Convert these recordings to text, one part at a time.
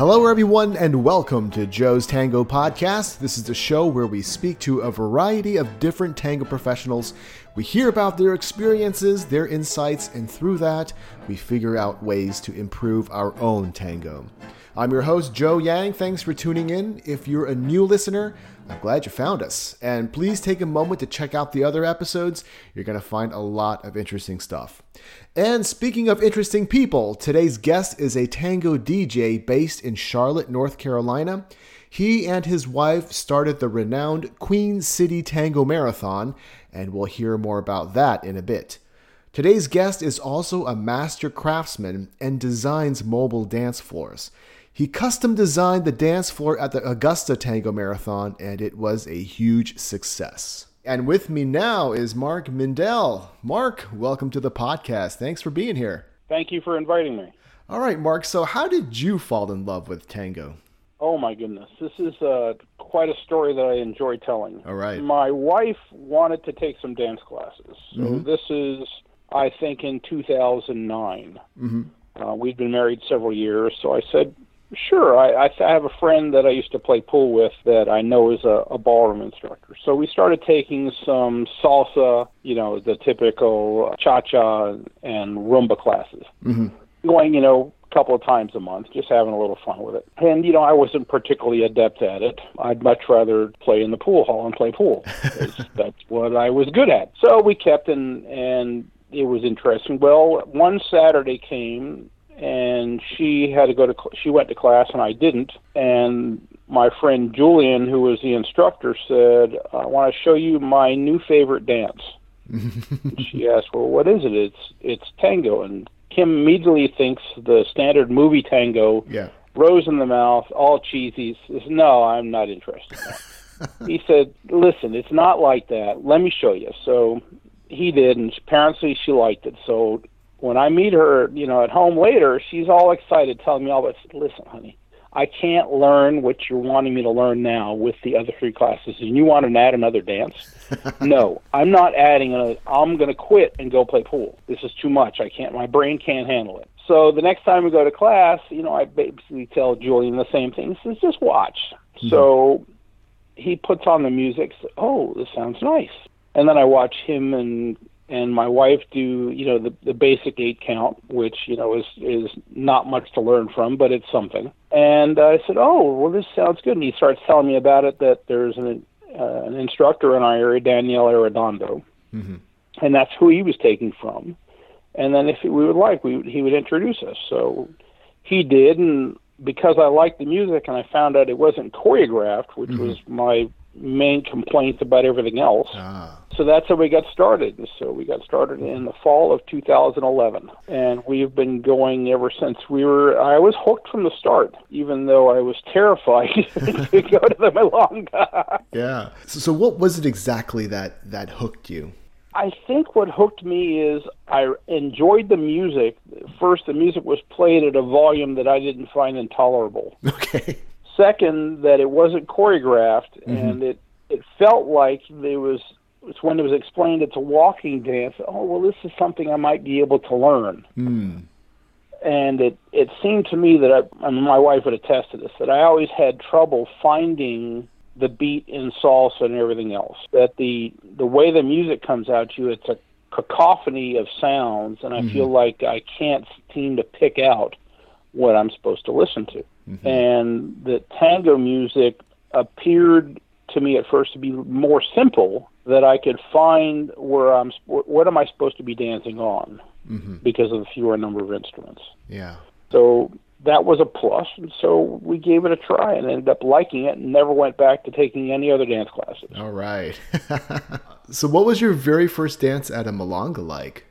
Hello, everyone, and welcome to Joe's Tango Podcast. This is the show where we speak to a variety of different tango professionals. We hear about their experiences, their insights, and through that, we figure out ways to improve our own tango. I'm your host, Joe Yang. Thanks for tuning in. If you're a new listener, I'm glad you found us. And please take a moment to check out the other episodes. You're going to find a lot of interesting stuff. And speaking of interesting people, today's guest is a tango DJ based in Charlotte, North Carolina. He and his wife started the renowned Queen City Tango Marathon, and we'll hear more about that in a bit. Today's guest is also a master craftsman and designs mobile dance floors. He custom designed the dance floor at the Augusta Tango Marathon, and it was a huge success. And with me now is Mark Mindell. Mark, welcome to the podcast. Thanks for being here. Thank you for inviting me. All right, Mark. So, how did you fall in love with tango? Oh my goodness, this is uh, quite a story that I enjoy telling. All right. My wife wanted to take some dance classes, so Mhm. this is, I think, in 2009. Mm-hmm. Uh, we'd been married several years, so I said, "Sure." I, I, have a friend that I used to play pool with that I know is a, a ballroom instructor. So we started taking some salsa, you know, the typical cha-cha and rumba classes. Mm-hmm. going, you know, a couple of times a month, just having a little fun with it. And, you know, I wasn't particularly adept at it. I'd much rather play in the pool hall and play pool. that's what I was good at. So we kept and and it was interesting. Well, one Saturday came and she had to go to cl- she went to class and I didn't and my friend Julian who was the instructor said, "I want to show you my new favorite dance." she asked, "Well, what is it?" It's it's tango, and Kim immediately thinks the standard movie tango, Yeah. rose in the mouth, all cheesy. Says, "No, I'm not interested." He said, "Listen, it's not like that. Let me show you." So he did, and apparently she liked it. So when I meet her, you know, at home later, she's all excited, telling me all this. Listen, honey. I can't learn what you're wanting me to learn now with the other three classes, and you want to add another dance? no, I'm not adding another. I'm going to quit and go play pool. This is too much. I can't. My brain can't handle it. So the next time we go to class, you know, I basically tell Julian the same thing. He says, just watch. Mm-hmm. So he puts on the music. So, oh, this sounds nice. And then I watch him and and my wife do you know the the basic eight count, which you know is is not much to learn from, but it's something. And I said, oh, well, this sounds good. And he starts telling me about it that there's an uh, an instructor in our area, Danielle Arredondo, Mm-hmm. and that's who he was taking from. And then if we would like, we would, he would introduce us. So he did, and because I liked the music and I found out it wasn't choreographed, which was my main complaint about everything else. Ah. So that's how we got started. So we got started in the fall of 2011, and we've been going ever since. We were I was hooked from the start, even though I was terrified to go to the Milonga. Yeah. So, so, what was it exactly that that hooked you? I think what hooked me is I enjoyed the music. First, the music was played at a volume that I didn't find intolerable. Okay. Second, that it wasn't choreographed, and it it felt like there was. It's when it was explained it's a walking dance. Oh well, this is something I might be able to learn. Mm. And it it seemed to me that I, I mean, my wife would attest to this that I always had trouble finding the beat in salsa and everything else. That the the way the music comes out to you, it's a cacophony of sounds, and I feel like I can't seem to pick out what I'm supposed to listen to. And the tango music appeared to me at first to be more simple that I could find where I'm what am I supposed to be dancing on Mm-hmm. because of the fewer number of instruments. Yeah. So that was a plus, and so we gave it a try and ended up liking it and never went back to taking any other dance classes. All right. so, what was your very first dance at a milonga like?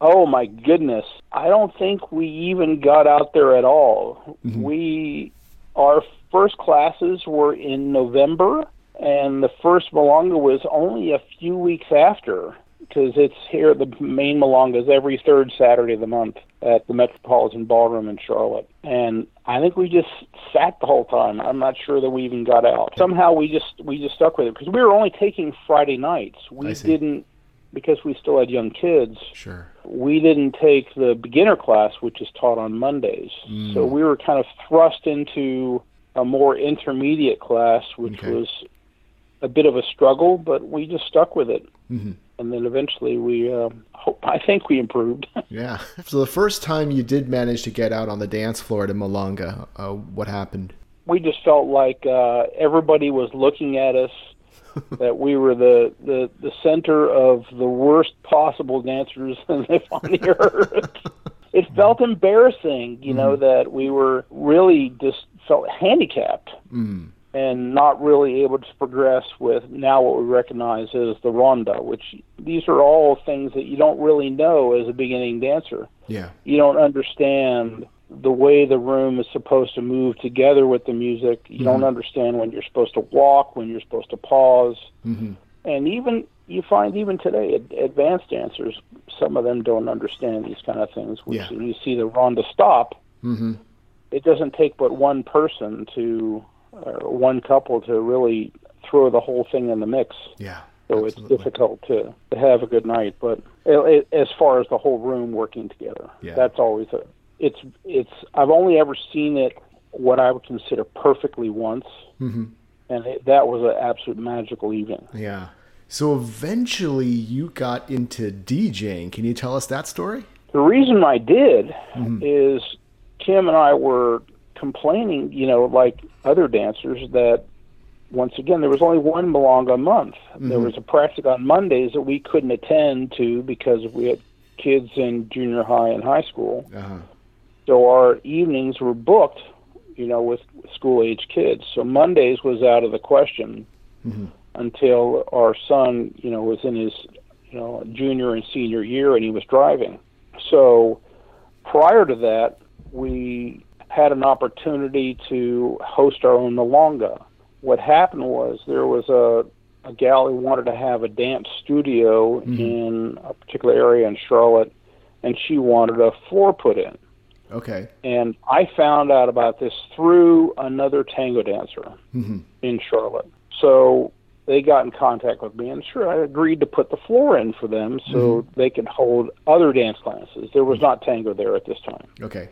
Oh my goodness. I don't think we even got out there at all. Mm-hmm. We our first classes were in November and the first milonga was only a few weeks after because it's here the main milonga is every third Saturday of the month at the Metropolitan Ballroom in Charlotte. And I think we just sat the whole time. I'm not sure that we even got out. Somehow we just we just stuck with it because we were only taking Friday nights. We didn't because we still had young kids Sure. We didn't take the beginner class, which is taught on Mondays. Mm. So we were kind of thrust into a more intermediate class, which Okay. was a bit of a struggle, but we just stuck with it. Mhm. And then eventually we, uh, hope, I think we improved. Yeah. So the first time you did manage to get out on the dance floor at milonga, uh, what happened? we just felt like uh, everybody was looking at us, that we were the, the, the center of the worst possible dancers on the earth. It felt embarrassing, you know, that we were really just felt handicapped Mm. and not really able to progress with now what we recognize as the ronda, which these are all things that you don't really know as a beginning dancer. Yeah. You don't understand the way the room is supposed to move together with the music. You don't understand when you're supposed to walk, when you're supposed to pause. hmm And even you find even today, advanced dancers, some of them don't understand these kind of things. Which Yeah. when you see the ronda stop, hmm it doesn't take but one person to, or one couple to really throw the whole thing in the mix. Yeah. So absolutely. it's difficult to, to have a good night. But it, it, as far as the whole room working together, Yeah. that's always a. It's it's. I've only ever seen it what I would consider perfectly once, Mhm. and it, that was an absolute magical evening. Yeah. So eventually you got into DJing. Can you tell us that story? The reason I did Mhm. is Kim and I were complaining, you know, like other dancers, that once again there was only one milonga a month. There Mhm. was a practice on Mondays that we couldn't attend to because we had kids in junior high and high school. Uh-huh. So our evenings were booked, you know, with school age kids. So Mondays was out of the question Mhm. until our son, you know, was in his, you know, junior and senior year and he was driving. So prior to that, we had an opportunity to host our own milonga. What happened was there was a a gal who wanted to have a dance studio Mhm. in a particular area in Charlotte, and she wanted a floor put in. Okay. And I found out about this through another tango dancer hmm in Charlotte. So they got in contact with me, and sure, I agreed to put the floor in for them so they could hold other dance classes. There was not tango there at this time. Okay.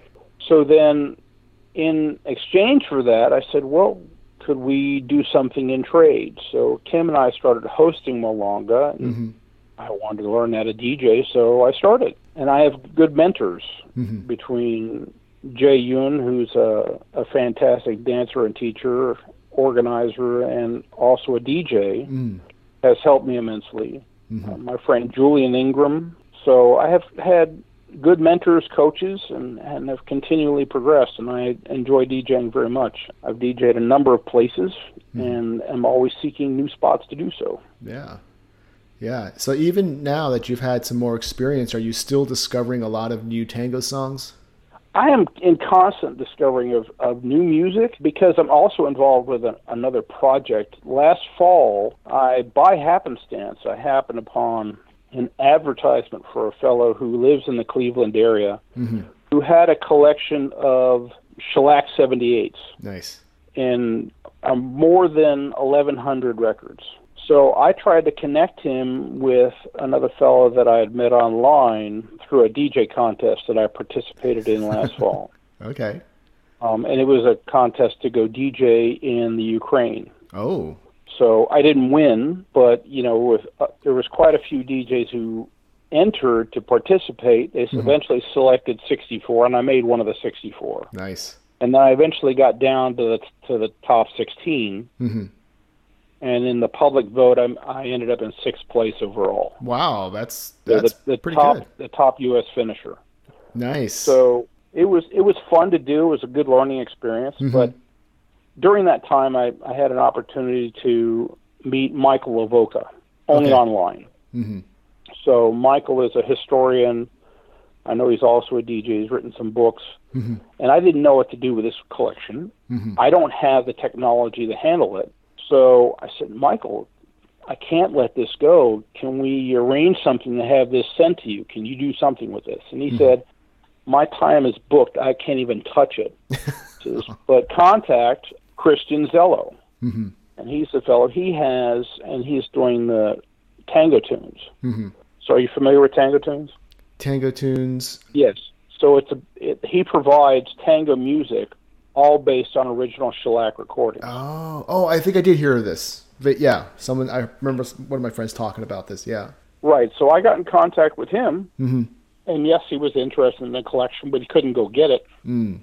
So then, in exchange for that, I said, well, could we do something in trade? So Kim and I started hosting milonga, and hmm I wanted to learn how to DJ, so I started. And I have good mentors hmm between Jay Yun, who's a, a fantastic dancer and teacher, organizer, and also a DJ, mm has helped me immensely. Mhm. Uh, my friend Julian Ingram. So I have had good mentors, coaches, and, and have continually progressed, and I enjoy DJing very much. I've DJed a number of places and am always seeking new spots to do so. Yeah. Yeah. So even now that you've had some more experience, are you still discovering a lot of new tango songs? I am in constant discovering of, of new music because I'm also involved with a, another project. Last fall, I, by happenstance, I happened upon an advertisement for a fellow who lives in the Cleveland area hmm who had a collection of shellac 78s Nice. And um, more than 1,100 records. So I tried to connect him with another fellow that I had met online through a DJ contest that I participated in last fall. Okay. Um, and it was a contest to go DJ in the Ukraine. Oh. So I didn't win, but you know, with uh, there was quite a few DJs who entered to participate. They Mhm. eventually selected 64, and I made one of the 64. Nice. And then I eventually got down to the to the top 16, hmm and in the public vote, I'm, I ended up in sixth place overall. Wow. That's So that's the, the pretty top good. the top U.S. finisher. Nice. So it was it was fun to do. It was a good learning experience. Mhm. But during that time, I, I had an opportunity to meet Michael Lavocah, only Okay. online. hmm So Michael is a historian. I know he's also a DJ. He's written some books, hmm and I didn't know what to do with this collection. hmm I don't have the technology to handle it. So I said, Michael, I can't let this go. Can we arrange something to have this sent to you? Can you do something with this? And he Mhm. said, My time is booked. I can't even touch it. Says, but contact Christian Zello. hmm And he's the fellow he has, and he's doing the tango tunes. hmm So are you familiar with tango tunes? Tango tunes. Yes. So it's a it, he provides tango music, all based on original shellac recordings. Oh, oh, I think I did hear this. But yeah, someone I remember one of my friends talking about this. Yeah. Right. So I got in contact with him, Mm-hmm. and yes, he was interested in the collection, but he couldn't go get it. Mm.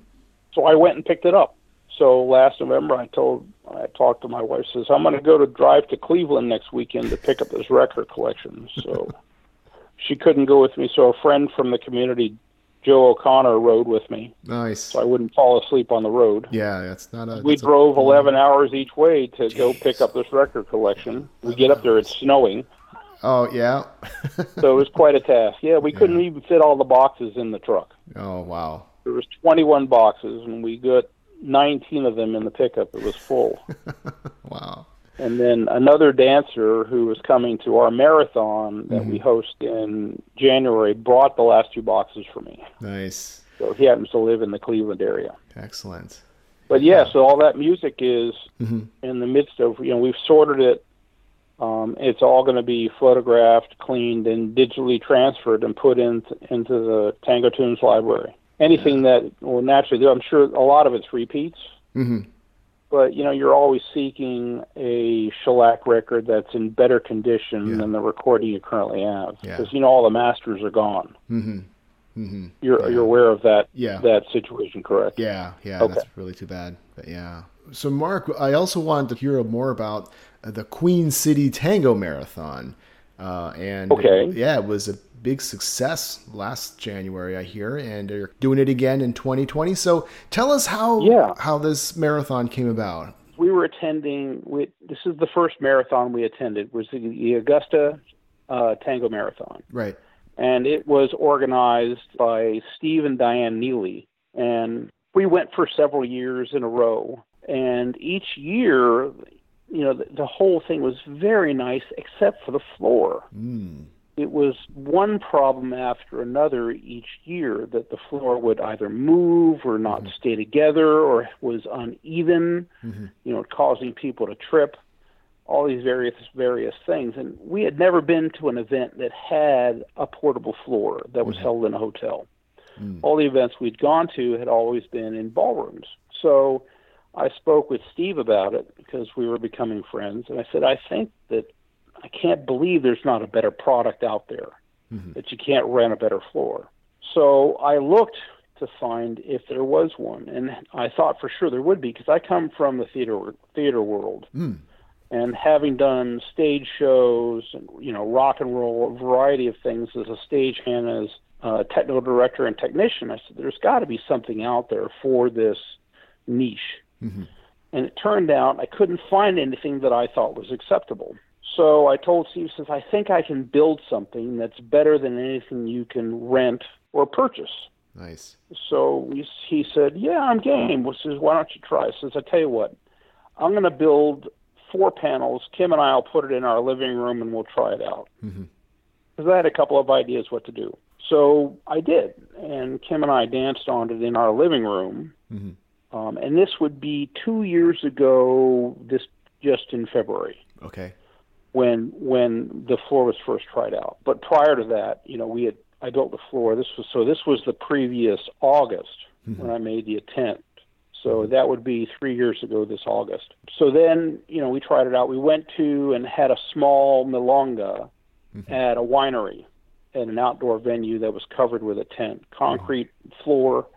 So I went and picked it up. So last November, I told I talked to my wife. Says I'm going to go to drive to Cleveland next weekend to pick up this record collection. So she couldn't go with me. So a friend from the community, Joe O'Connor, rode with me, Nice. so I wouldn't fall asleep on the road. Yeah, that's not a. We that's a- drove 11 hours each way to go pick up this record collection. We get up there, it's snowing, Oh yeah. so it was quite a task. Yeah, we couldn't even fit all the boxes in the truck. oh wow. There was 21 boxes, and we got 19 of them in the pickup. It was full. Wow. And then another dancer who was coming to our marathon that we host in January brought the last two boxes for me. Nice. So he happens to live in the Cleveland area. Excellent. But yeah, so all that music is Mhm. in the midst of you know we've sorted it. Um, it's all going to be photographed, cleaned, and digitally transferred and put into into the Tango Tunes library. Anything that well naturally, I'm sure a lot of it's repeats, hmm but you know you're always seeking a shellac record that's in better condition Yeah. than the recording you currently have Yeah. because you know all the masters are gone. hmm hmm You're Yeah. you're aware of that Yeah. that situation, correct? Yeah, yeah, Okay. that's really too bad. But yeah. So, Mark, I also wanted to hear more about uh, the Queen City Tango Marathon. Uh, and Okay. yeah, it was a big success last January, I hear, and they're doing it again in 2020. So, tell us how Yeah. how this marathon came about. We were attending. We, this is the first marathon we attended. Was the, the Augusta uh, Tango Marathon, Right. and it was organized by Steve and Diane Neely. And we went for several years in a row. And each year, you know, the, the whole thing was very nice, except for the floor. Mm. It was one problem after another each year that the floor would either move or not stay together or was uneven, Mhm. you know, causing people to trip. All these various various things, and we had never been to an event that had a portable floor that was held in a hotel. Mm. All the events we'd gone to had always been in ballrooms. So I spoke with Steve about it because we were becoming friends, and I said, I think that I can't believe there's not a better product out there, Mhm. that you can't rent a better floor. So I looked to find if there was one, and I thought for sure there would be because I come from the theater theater world, Mm. and having done stage shows, and, you know, rock and roll, a variety of things as a stagehand, as a technical director and technician, I said there's got to be something out there for this niche. Mhm. And it turned out I couldn't find anything that I thought was acceptable. So I told Steve, says, I think I can build something that's better than anything you can rent or purchase. Nice. So he, he said, Yeah, I'm game. Well, says, Why don't you try? I says, I tell you what, I'm going to build four panels. Kim and I will put it in our living room and we'll try it out. Mhm. Because I had a couple of ideas what to do. So I did. And Kim and I danced on it in our living room. Mhm. Um, and this would be two years ago, this just in February Okay. When when the floor was first tried out. But prior to that, you know, we had I built the floor. This was so this was the previous August mm-hmm. when I made the attempt. So mm-hmm. that would be three years ago this August. So then, you know, we tried it out. We went to and had a small milonga mm-hmm. at a winery at an outdoor venue that was covered with a tent, concrete floor,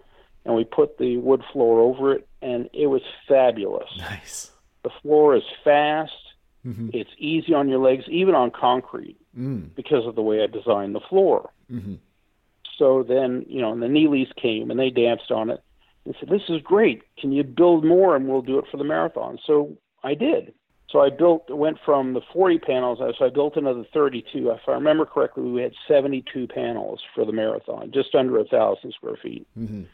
and we put the wood floor over it, and it was fabulous. Nice. The floor is fast. Mhm. It's easy on your legs, even on concrete, Mm. because of the way I designed the floor. Mhm. So then, you know, and the Neelys came and they danced on it and said, This is great. Can you build more and we'll do it for the marathon? So I did. So I built, went from the 40 panels, so I built another 32. If I remember correctly, we had 72 panels for the marathon, just under a thousand square feet. Mhm.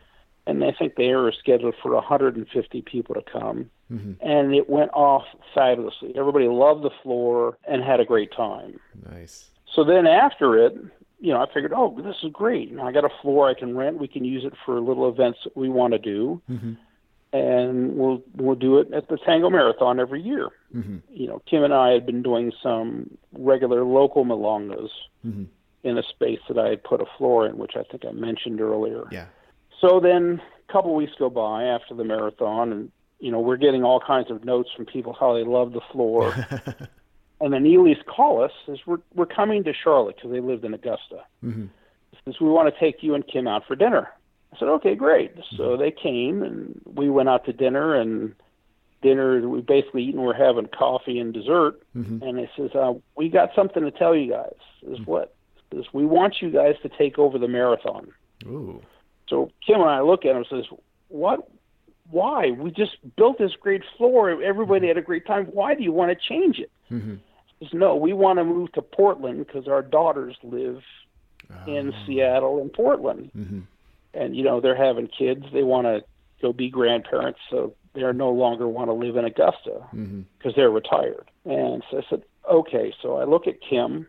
And I think they were scheduled for 150 people to come. Mhm. And it went off fabulously. Everybody loved the floor and had a great time. Nice. So then after it, you know, I figured, oh, this is great. Now I got a floor I can rent. We can use it for little events that we want to do, Mhm. and we'll we'll do it at the Tango Marathon every year. Mhm. You know, Kim and I had been doing some regular local milongas, Mhm. in a space that I had put a floor in, which I think I mentioned earlier. Yeah. So then a couple weeks go by after the marathon, and you know we're getting all kinds of notes from people how they love the floor. and then Neelys call us says we're we're coming to Charlotte because they lived in Augusta. Mm-hmm. Says we want to take you and Kim out for dinner. I said okay, great. So they came and we went out to dinner and dinner we basically eating we're having coffee and dessert Mhm. and they says uh, we got something to tell you guys. Says what? Says we want you guys to take over the marathon. Ooh. So Kim and I look at him and says, "What? Why? We just built this great floor. Everybody had a great time. Why do you want to change it?" Mm-hmm. He says, "No, we want to move to Portland because our daughters live in Seattle and Portland, Mm-hmm. and you know they're having kids. They want to go be grandparents, so they are no longer want to live in Augusta Mm-hmm. because they're retired." And so I said, "Okay." So I look at Kim,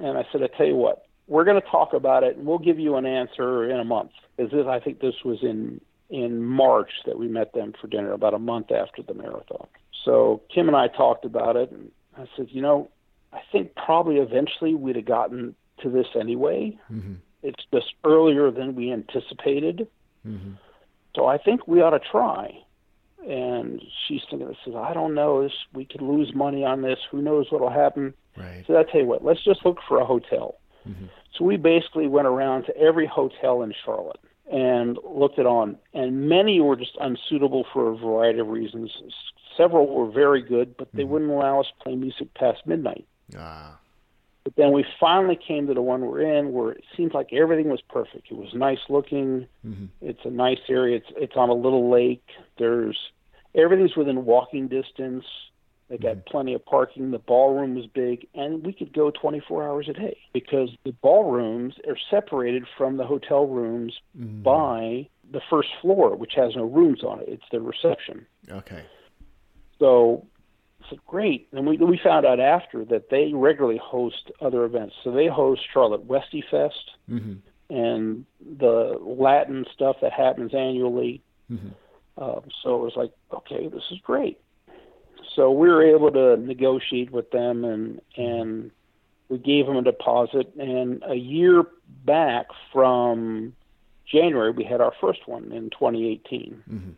and I said, "I tell you what." We're going to talk about it, and we'll give you an answer in a month. Because this, I think this was in in March that we met them for dinner, about a month after the marathon. So Kim and I talked about it, and I said, you know, I think probably eventually we'd have gotten to this anyway. Mm-hmm. It's just earlier than we anticipated. Mm-hmm. So I think we ought to try. And she's thinking, I says, I don't know. This we could lose money on this. Who knows what'll happen? Right. So I tell you what, let's just look for a hotel. Mhm. So we basically went around to every hotel in Charlotte and looked it on, and many were just unsuitable for a variety of reasons. Several were very good, but they wouldn't allow us to play music past midnight. Ah. But then we finally came to the one we're in, where it seemed like everything was perfect. It was nice looking. Mm-hmm. It's a nice area. It's it's on a little lake. There's everything's within walking distance. They got plenty of parking. The ballroom was big, and we could go 24 hours a day because the ballrooms are separated from the hotel rooms Mm-hmm. by the first floor, which has no rooms on it. It's the reception. Okay. So I said, great. And we we found out after that they regularly host other events. So they host Charlotte Westie Fest Mm-hmm. and the Latin stuff that happens annually. Mhm. Um, so it was like, okay, this is great. So we were able to negotiate with them, and and we gave them a deposit. And a year back from January, we had our first one in 2018, Mhm.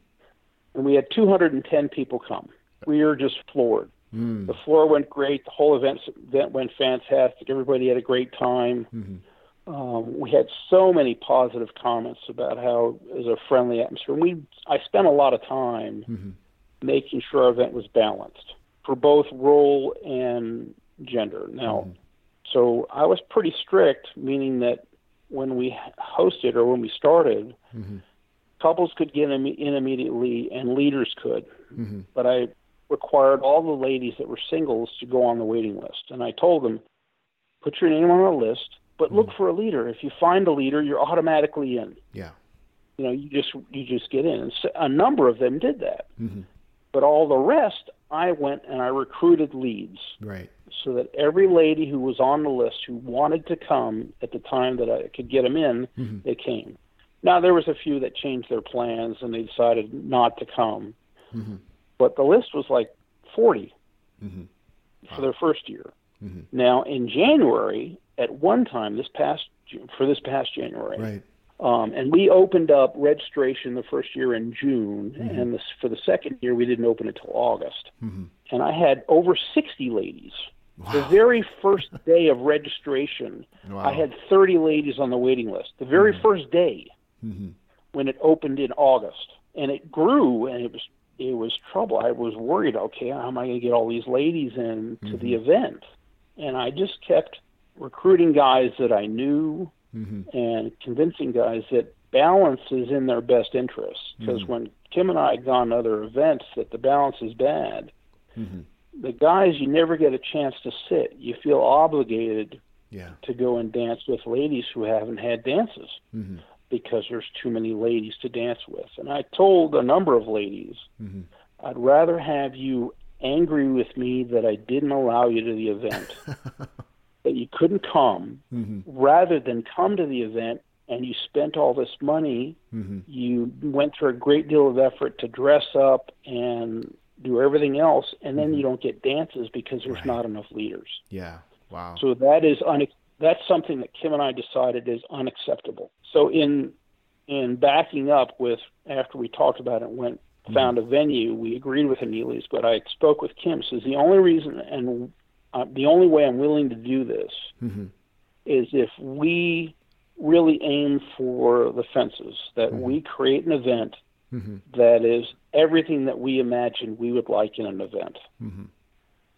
and we had 210 people come. We were just floored. Mm. The floor went great. The whole event event went fantastic. Everybody had a great time. Mhm. Um, we had so many positive comments about how it was a friendly atmosphere. And we I spent a lot of time Mhm. Making sure our event was balanced for both role and gender. Now, so I was pretty strict, meaning that when we hosted or when we started, Mhm. couples could get in immediately and leaders could. Mhm. But I required all the ladies that were singles to go on the waiting list. And I told them, put your name on the list, but look for a leader. If you find a leader, you're automatically in. Yeah. You know, you just you just get in. And a number of them did that. Mm-hmm. But all the rest, I went and I recruited leads Right. so that every lady who was on the list who wanted to come at the time that I could get them in, Mhm. they came. Now there was a few that changed their plans and they decided not to come, Mhm. but the list was like 40 Mhm. for their first year. Mhm. Now in January, at one time this past for this past January, Right. Um, and we opened up registration the first year in June, and this, for the second year we didn't open it until August. Mhm. And I had over 60 ladies. The very first day of registration, Wow. I had 30 ladies on the waiting list. The very first day Mhm. when it opened in August, and it grew, and it was it was trouble. I was worried. Okay, how am I going to get all these ladies in to the event? And I just kept recruiting guys that I knew Mhm. and convincing guys that balance is in their best interest. Because when Kim and I had gone to other events, that the balance is bad. Mhm. The guys, you never get a chance to sit. You feel obligated Yeah. to go and dance with ladies who haven't had dances Mhm. because there's too many ladies to dance with. And I told a number of ladies, Mhm. I'd rather have you angry with me that I didn't allow you to the event, that you couldn't come, Mhm. rather than come to the event and you spent all this money, Mhm. you went through a great deal of effort to dress up and do everything else, and then you don't get dances because there's Right. not enough leaders. Yeah. Wow. So that is une- that's something that Kim and I decided is unacceptable. So in in backing up with after we talked about it, went found a venue, we agreed with Anelius, but I spoke with Kim. Says the only reason and uh, the only way I'm willing to do this Mm-hmm. is if we really aim for the fences, that Mhm. we create an event Mm-hmm. that is everything that we imagine we would like in an event. Mm-hmm.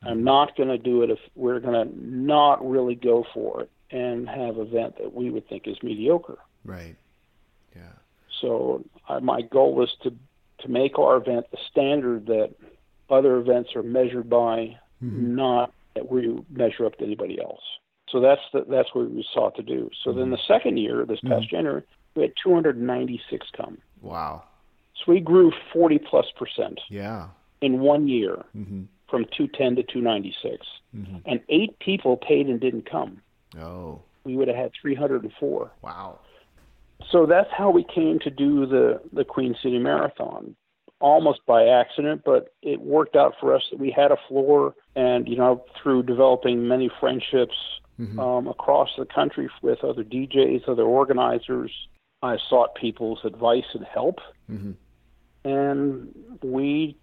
I'm not going to do it if we're going to not really go for it and have an event that we would think is mediocre. Right. Yeah. So my goal was to to make our event the standard that other events are measured by, Mhm. not that we measure up to anybody else. So that's the, that's what we sought to do. So then the second year, this past January, we had 296 come. Wow. So we grew 40 plus percent Yeah. in one year Mm-hmm. from 210 to 296. Mm-hmm. And eight people paid and didn't come. Oh. We would have had 304. Wow. So that's how we came to do the, the Queen City Marathon. Almost by accident, but it worked out for us that we had a floor, and you know, through developing many friendships Mhm. um, across the country with other DJs, other organizers, I sought people's advice and help, Mm-hmm. and we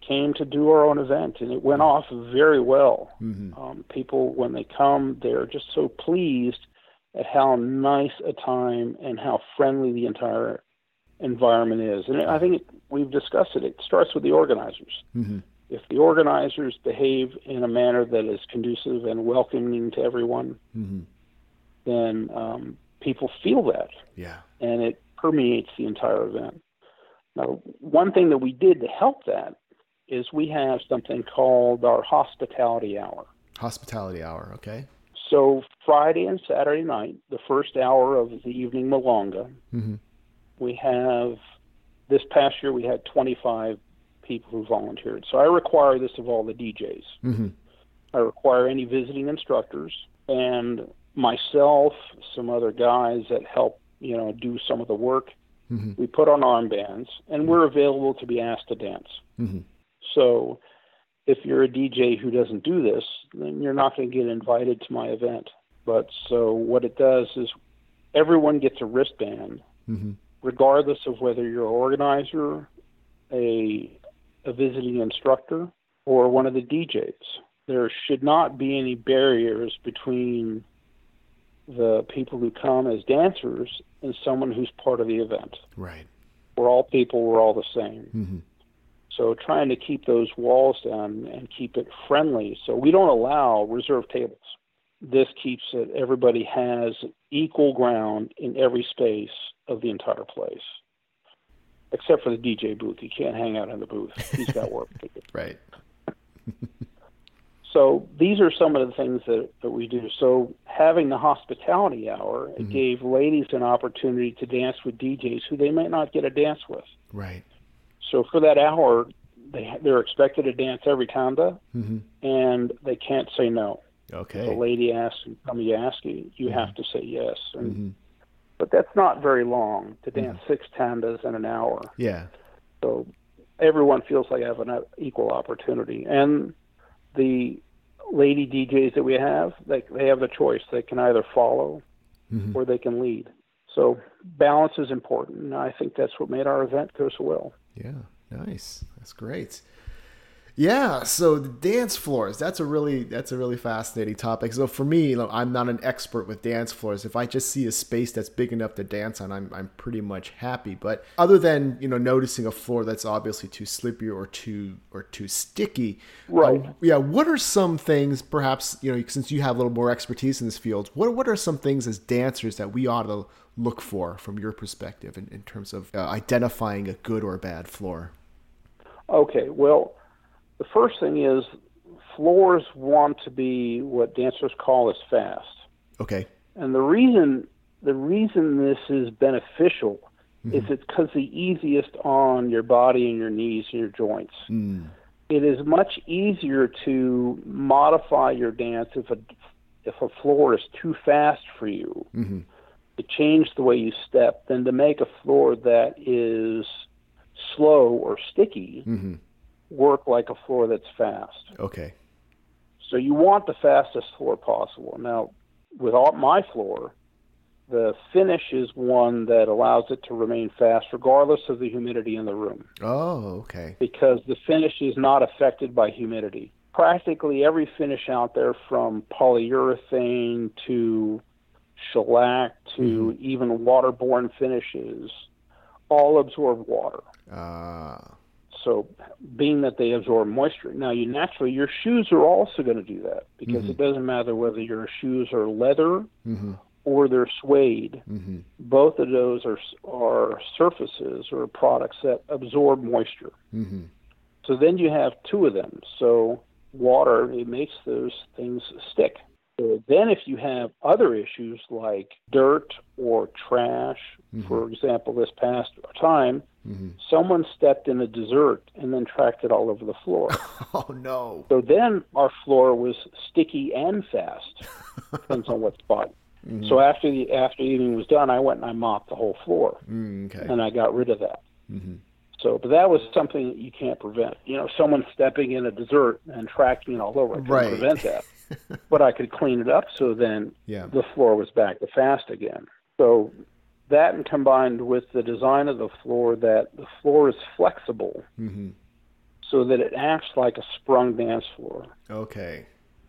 came to do our own event, and it went off very well. Mm-hmm. Um, people, when they come, they're just so pleased at how nice a time and how friendly the entire environment is. And I think it, we've discussed it. It starts with the organizers. Mm-hmm. If the organizers behave in a manner that is conducive and welcoming to everyone, Mm-hmm. then um, people feel that, Yeah. and it permeates the entire event. Now, one thing that we did to help that is we have something called our hospitality hour. Hospitality hour. Okay. So Friday and Saturday night, the first hour of the evening milonga, Mm-hmm. We have this past year we had 25 people who volunteered. So I require this of all the DJs. Mm-hmm. I require any visiting instructors and myself, some other guys that help, you know, do some of the work. Mm-hmm. We put on armbands and we're available to be asked to dance. Mm-hmm. So if you're a DJ who doesn't do this, then you're not going to get invited to my event. But so what it does is everyone gets a wristband, Mm-hmm. Regardless of whether you're an organizer, a, a visiting instructor, or one of the DJs. There should not be any barriers between the people who come as dancers and someone who's part of the event. Right. We're all people, we're all the same. Mm-hmm. So trying to keep those walls down and keep it friendly. So we don't allow reserved tables. This keeps it everybody has equal ground in every space of the entire place. Except for the DJ booth. You can't hang out in the booth. He's got work to do. Right. So these are some of the things that, that we do. So having the hospitality hour, it gave ladies an opportunity to dance with DJs who they might not get a dance with. Right. So for that hour, they they're expected to dance every tanda, Mm-hmm. and they can't say no. Okay. If a lady asks and somebody asks you, you have to say yes. And, Mm-hmm. But that's not very long to dance six tandas in an hour. Yeah. So everyone feels like they have an equal opportunity. And the lady DJs that we have, they they have the choice. They can either follow Mhm. or they can lead. So balance is important. And I think that's what made our event go so well. Yeah, nice. That's great. Yeah, so the dance floors, that's a really that's a really fascinating topic. So for me, I'm not an expert with dance floors. If I just see a space that's big enough to dance on, I'm I'm pretty much happy. But other than, you know, noticing a floor that's obviously too slippery or too or too sticky, Right. uh, yeah, what are some things perhaps, you know, since you have a little more expertise in this field, what what are some things as dancers that we ought to look for from your perspective in, in terms of uh, identifying a good or bad floor? Okay, well, the first thing is floors want to be what dancers call as fast. Okay. And the reason the reason this is beneficial is it's because the easiest on your body and your knees and your joints. Mm. It is much easier to modify your dance if a if a floor is too fast for you hmm to change the way you step than to make a floor that is slow or sticky hmm work like a floor that's fast. Okay. So you want the fastest floor possible. Now, with all, my floor, the finish is one that allows it to remain fast regardless of the humidity in the room. Oh, okay. Because the finish is not affected by humidity. Practically every finish out there, from polyurethane to shellac to mm-hmm. even waterborne finishes, all absorb water. Ah. Uh so being that they absorb moisture now you naturally your shoes are also going to do that because mm-hmm. it doesn't matter whether your shoes are leather mm-hmm. or they're suede mm-hmm. both of those are are surfaces or products that absorb moisture mm-hmm. so then you have two of them so water it makes those things stick so then if you have other issues like dirt or trash mm-hmm. for example this past time Mm-hmm. Someone stepped in a dessert and then tracked it all over the floor. oh no! So then our floor was sticky and fast, depends on what spot. Mm-hmm. So after the after evening was done, I went and I mopped the whole floor, mm, okay. and I got rid of that. Mm-hmm. So, but that was something that you can't prevent. You know, someone stepping in a dessert and tracking it all over. I right. prevent that, but I could clean it up. So then yeah. the floor was back to fast again. So that and combined with the design of the floor that the floor is flexible mm-hmm. so that it acts like a sprung dance floor. Okay.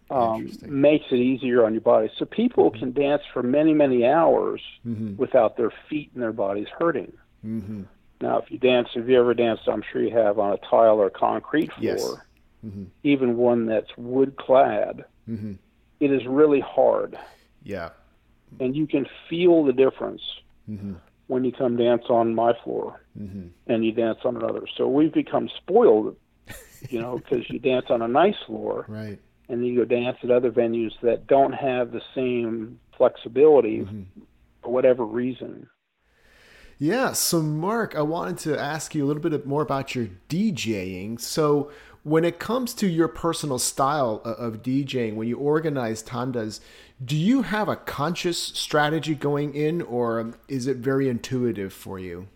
Um, makes it easier on your body. So people mm-hmm. can dance for many, many hours mm-hmm. without their feet and their bodies hurting. Mm-hmm. Now, if you dance, if you ever danced, I'm sure you have on a tile or concrete floor, yes. Mm-hmm. even one that's wood clad, mm-hmm. it is really hard. Yeah. And you can feel the difference mm-hmm. when you come dance on my floor mm-hmm. and you dance on another. So we've become spoiled, you know, because you dance on a nice floor, right? And then you go dance at other venues that don't have the same flexibility mm-hmm. for whatever reason. Yeah, so Mark, I wanted to ask you a little bit more about your DJing. So, when it comes to your personal style of DJing, when you organize tandas, do you have a conscious strategy going in, or is it very intuitive for you?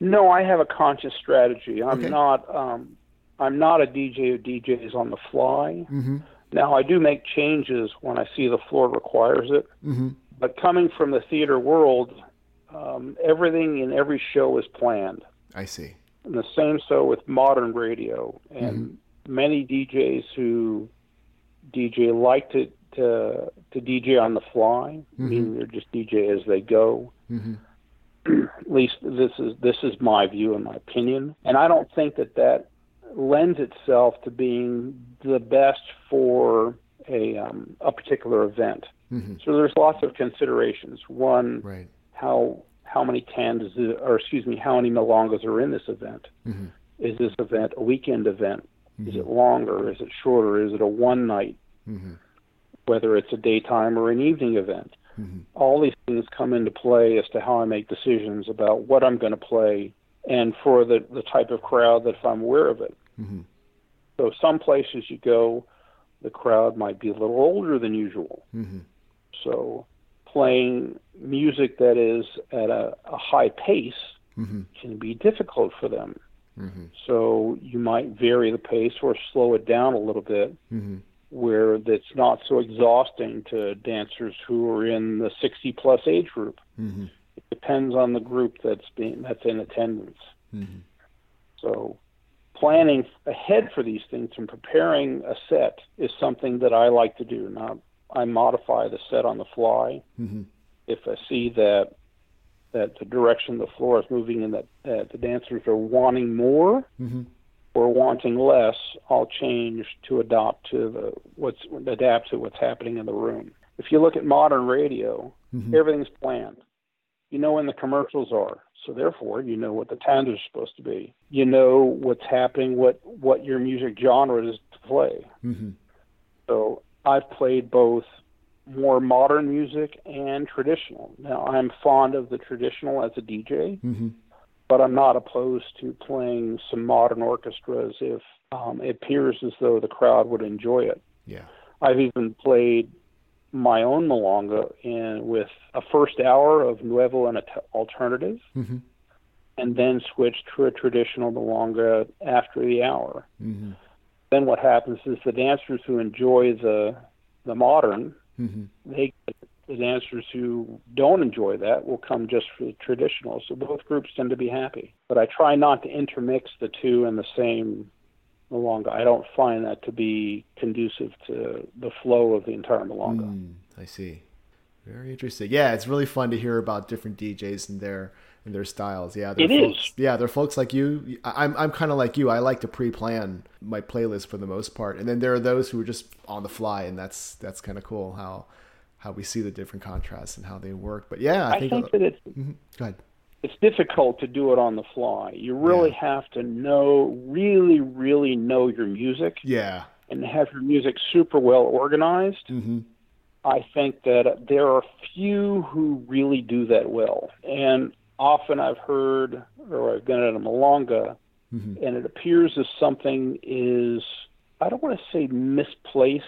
No, I have a conscious strategy. I'm okay. not. Um, I'm not a DJ who DJs on the fly. Mm-hmm. Now, I do make changes when I see the floor requires it. Mm-hmm. But coming from the theater world, um, everything in every show is planned. I see. And the same so with modern radio and mm-hmm. Many DJs who DJ like to to to DJ on the fly. Mm-hmm. I mean, they're just DJ as they go. Mm-hmm. At least this is this is my view and my opinion, and I don't think that that lends itself to being the best for a um, a particular event. Mm-hmm. So there's lots of considerations. One, right. how how many tandas or excuse me, how many milongas are in this event? Mm-hmm. Is this event a weekend event? Is Mm-hmm. it longer? Is it shorter? Is it a one night? Mm-hmm. Whether it's a daytime or an evening event. Mm-hmm. All these things come into play as to how I make decisions about what I'm going to play and for the, the type of crowd that if I'm aware of it. Mm-hmm. So some places you go, the crowd might be a little older than usual. Mm-hmm. So playing music that is at a, a high pace Mm-hmm. can be difficult for them. Mm-hmm. So you might vary the pace or slow it down a little bit Mm-hmm. where it's not so exhausting to dancers who are in the 60 plus age group. Mm-hmm. It depends on the group that's being that's in attendance. Mm-hmm. So planning ahead for these things and preparing a set is something that I like to do. Now I modify the set on the fly Mm-hmm. if I see that that the direction the floor is moving and that, that the dancers are wanting more Mm-hmm. or wanting less, I'll change to adopt to the what's adapt to what's happening in the room. If you look at modern radio, Mm-hmm. everything's planned. You know when the commercials are, so therefore you know what the tandas are supposed to be. You know what's happening, what what your music genre is to play. Mm-hmm. So I've played both more modern music and traditional. Now I'm fond of the traditional as a DJ, Mm-hmm. but I'm not opposed to playing some modern orchestras if um, it appears as though the crowd would enjoy it. Yeah. I've even played my own milonga in with a first hour of nuevo and alternative, Mm-hmm. and then switched to a traditional milonga after the hour. Mm-hmm. Then what happens is the dancers who enjoy the the modern Mm-hmm. they get the dancers who don't enjoy that will come just for the traditional. So both groups tend to be happy. But I try not to intermix the two in the same milonga. I don't find that to be conducive to the flow of the entire milonga. Mm, I see. Very interesting. Yeah, it's really fun to hear about different DJs and their their styles. Yeah, it folks, is. Yeah, they're folks like you. I'm I'm kind of like you. I like to pre-plan my playlist for the most part, and then there are those who are just on the fly, and that's that's kind of cool how how we see the different contrasts and how they work. But yeah, I, I think, think that it's mm-hmm. go ahead. It's difficult to do it on the fly. You really yeah. have to know, really, really know your music. Yeah. And have your music super well organized. Mm-hmm. I think that there are few who really do that well. And often I've heard, or I've been at a milonga, mm-hmm. and it appears as something is, I don't want to say misplaced,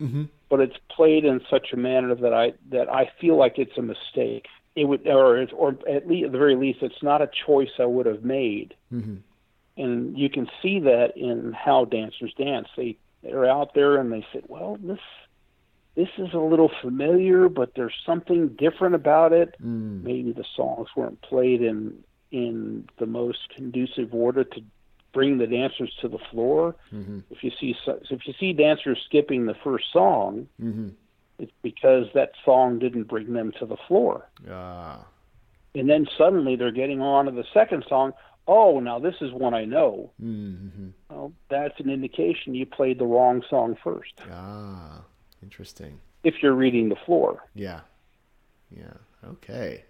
mm-hmm. but it's played in such a manner that I that I feel like it's a mistake. It would, or it's, or at least at the very least, it's not a choice I would have made. Mm-hmm. And you can see that in how dancers dance. They they're out there and they say, "Well, this this is a little familiar, but there's something different about it. Mm. Maybe the songs weren't played in in the most conducive order to bring the dancers to the floor. Mm-hmm. If you see if you see dancers skipping the first song, mm-hmm. it's because that song didn't bring them to the floor. Ah. And then suddenly they're getting on to the second song. Oh, now this is one I know. Mm-hmm. Well, that's an indication you played the wrong song first. Ah. Interesting. If you're reading the floor. Yeah. Yeah. Okay.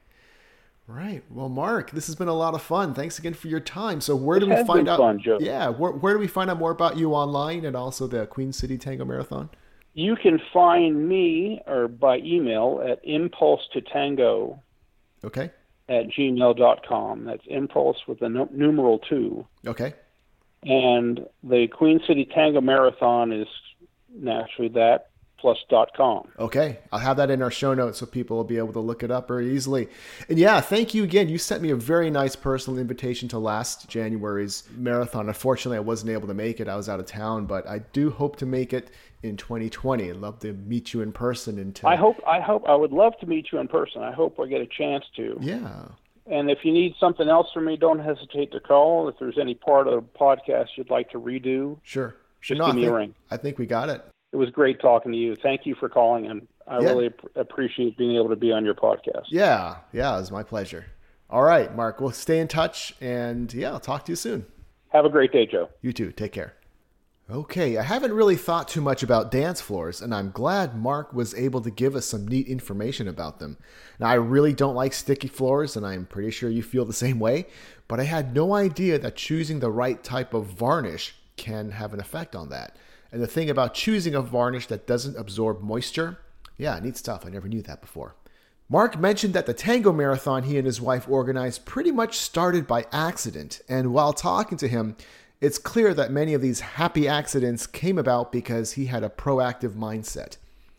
Right. Well, Mark, this has been a lot of fun. Thanks again for your time. So, where it do we find out? Fun. Yeah. Where, where do we find out more about you online and also the Queen City Tango Marathon? You can find me or by email at impulse to tango. Okay. At gmail.com. That's impulse with the numeral two. Okay. And the Queen City Tango Marathon is naturally that plus.com. Okay. I'll have that in our show notes so people will be able to look it up very easily. And yeah, thank you again. You sent me a very nice personal invitation to last January's marathon. Unfortunately, I wasn't able to make it. I was out of town, but I do hope to make it in 2020. I'd love to meet you in person and to... I hope I hope I would love to meet you in person. I hope I get a chance to. Yeah. And if you need something else from me, don't hesitate to call. If there's any part of the podcast you'd like to redo, sure. Just no, give me think, a ring. I think we got it it was great talking to you. Thank you for calling, and I yeah. really ap- appreciate being able to be on your podcast. Yeah, yeah, it was my pleasure. All right, Mark, we'll stay in touch, and yeah, I'll talk to you soon. Have a great day, Joe. You too. Take care. Okay, I haven't really thought too much about dance floors, and I'm glad Mark was able to give us some neat information about them. Now, I really don't like sticky floors, and I'm pretty sure you feel the same way, but I had no idea that choosing the right type of varnish can have an effect on that. And the thing about choosing a varnish that doesn't absorb moisture, yeah, neat stuff. I never knew that before. Mark mentioned that the Tango Marathon he and his wife organized pretty much started by accident, and while talking to him, it's clear that many of these happy accidents came about because he had a proactive mindset.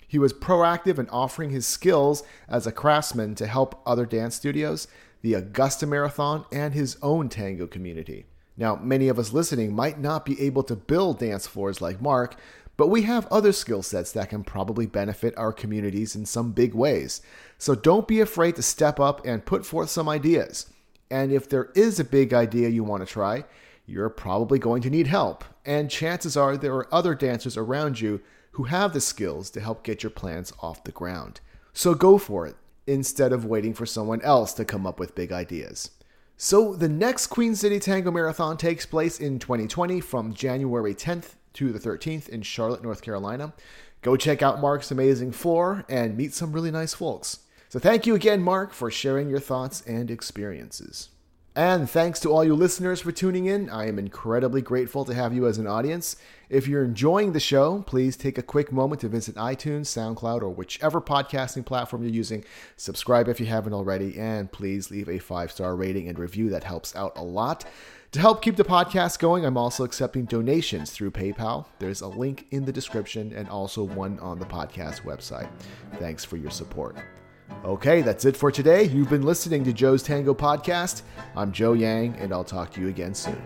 He was proactive in offering his skills as a craftsman to help other dance studios, the Augusta Marathon, and his own tango community. Now, many of us listening might not be able to build dance floors like Mark, but we have other skill sets that can probably benefit our communities in some big ways. So don't be afraid to step up and put forth some ideas. And if there is a big idea you want to try, you're probably going to need help. And chances are there are other dancers around you who have the skills to help get your plans off the ground. So go for it instead of waiting for someone else to come up with big ideas. So, the next Queen City Tango Marathon takes place in 2020 from January 10th to the 13th in Charlotte, North Carolina. Go check out Mark's amazing floor and meet some really nice folks. So, thank you again, Mark, for sharing your thoughts and experiences. And thanks to all you listeners for tuning in. I am incredibly grateful to have you as an audience. If you're enjoying the show, please take a quick moment to visit iTunes, SoundCloud, or whichever podcasting platform you're using. Subscribe if you haven't already, and please leave a five star rating and review. That helps out a lot. To help keep the podcast going, I'm also accepting donations through PayPal. There's a link in the description and also one on the podcast website. Thanks for your support. Okay, that's it for today. You've been listening to Joe's Tango Podcast. I'm Joe Yang, and I'll talk to you again soon.